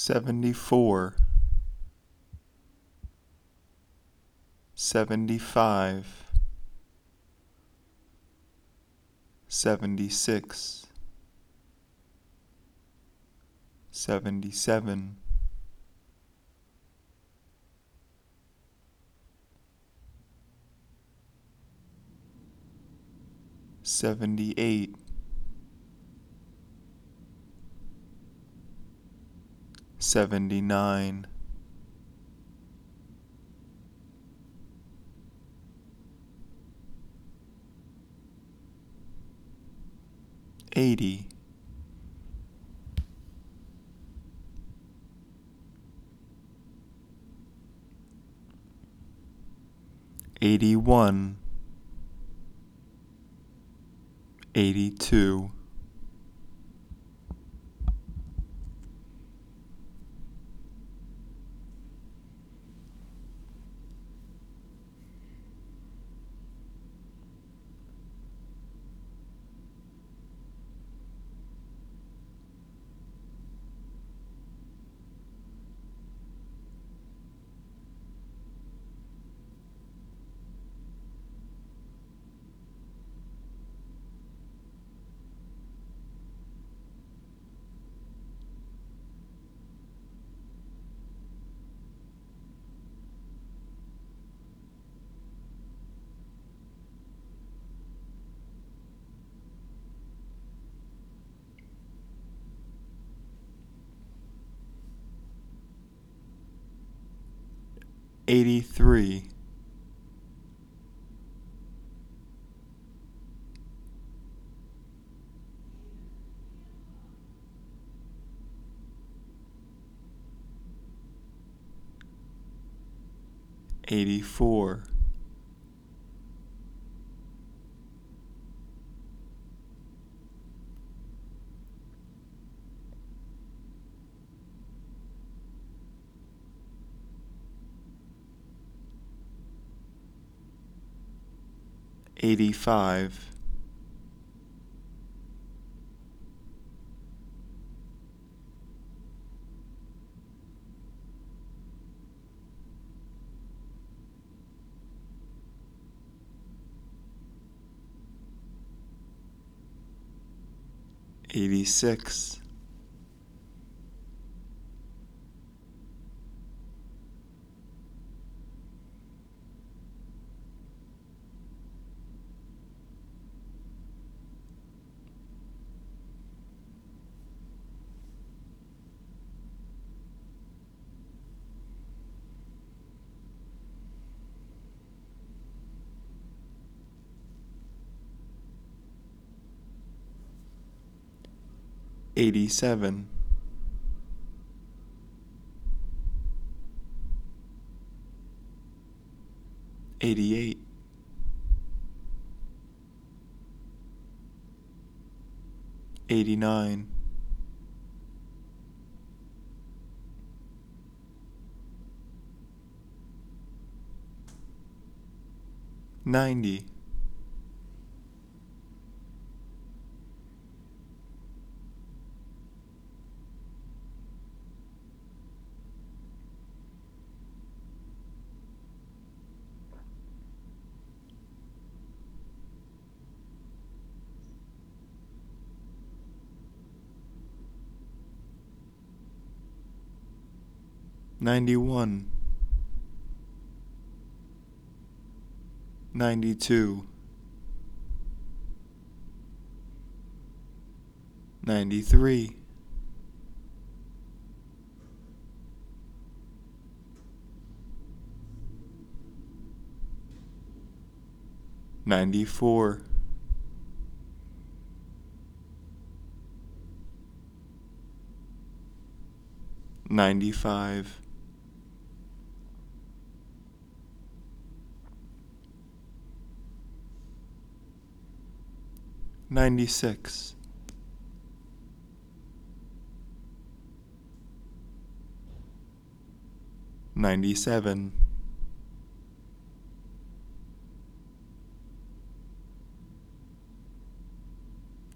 74 75 76 77 78 seventy nine, eighty, eighty one, eighty two. Eighty three, eighty four, eighty-five. Eighty-six. 87. Eighty-eight, eighty-nine, ninety. Nine, ninety. ninety one, ninety two, ninety three, ninety four, ninety seven,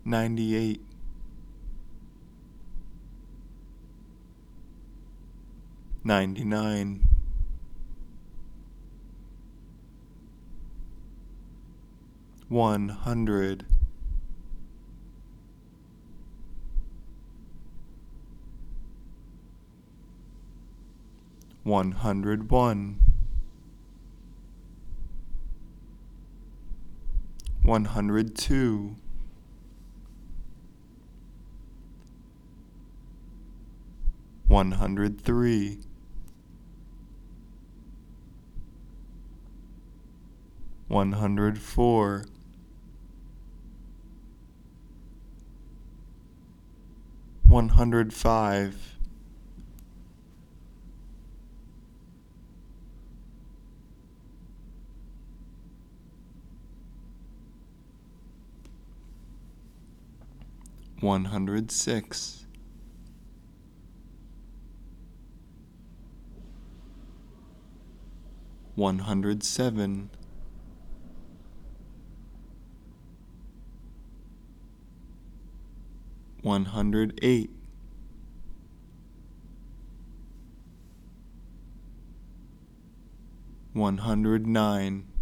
ninety eight, ninety nine, one 101 102 103 104 105 106. One hundred seven, one hundred eight, one hundred nine.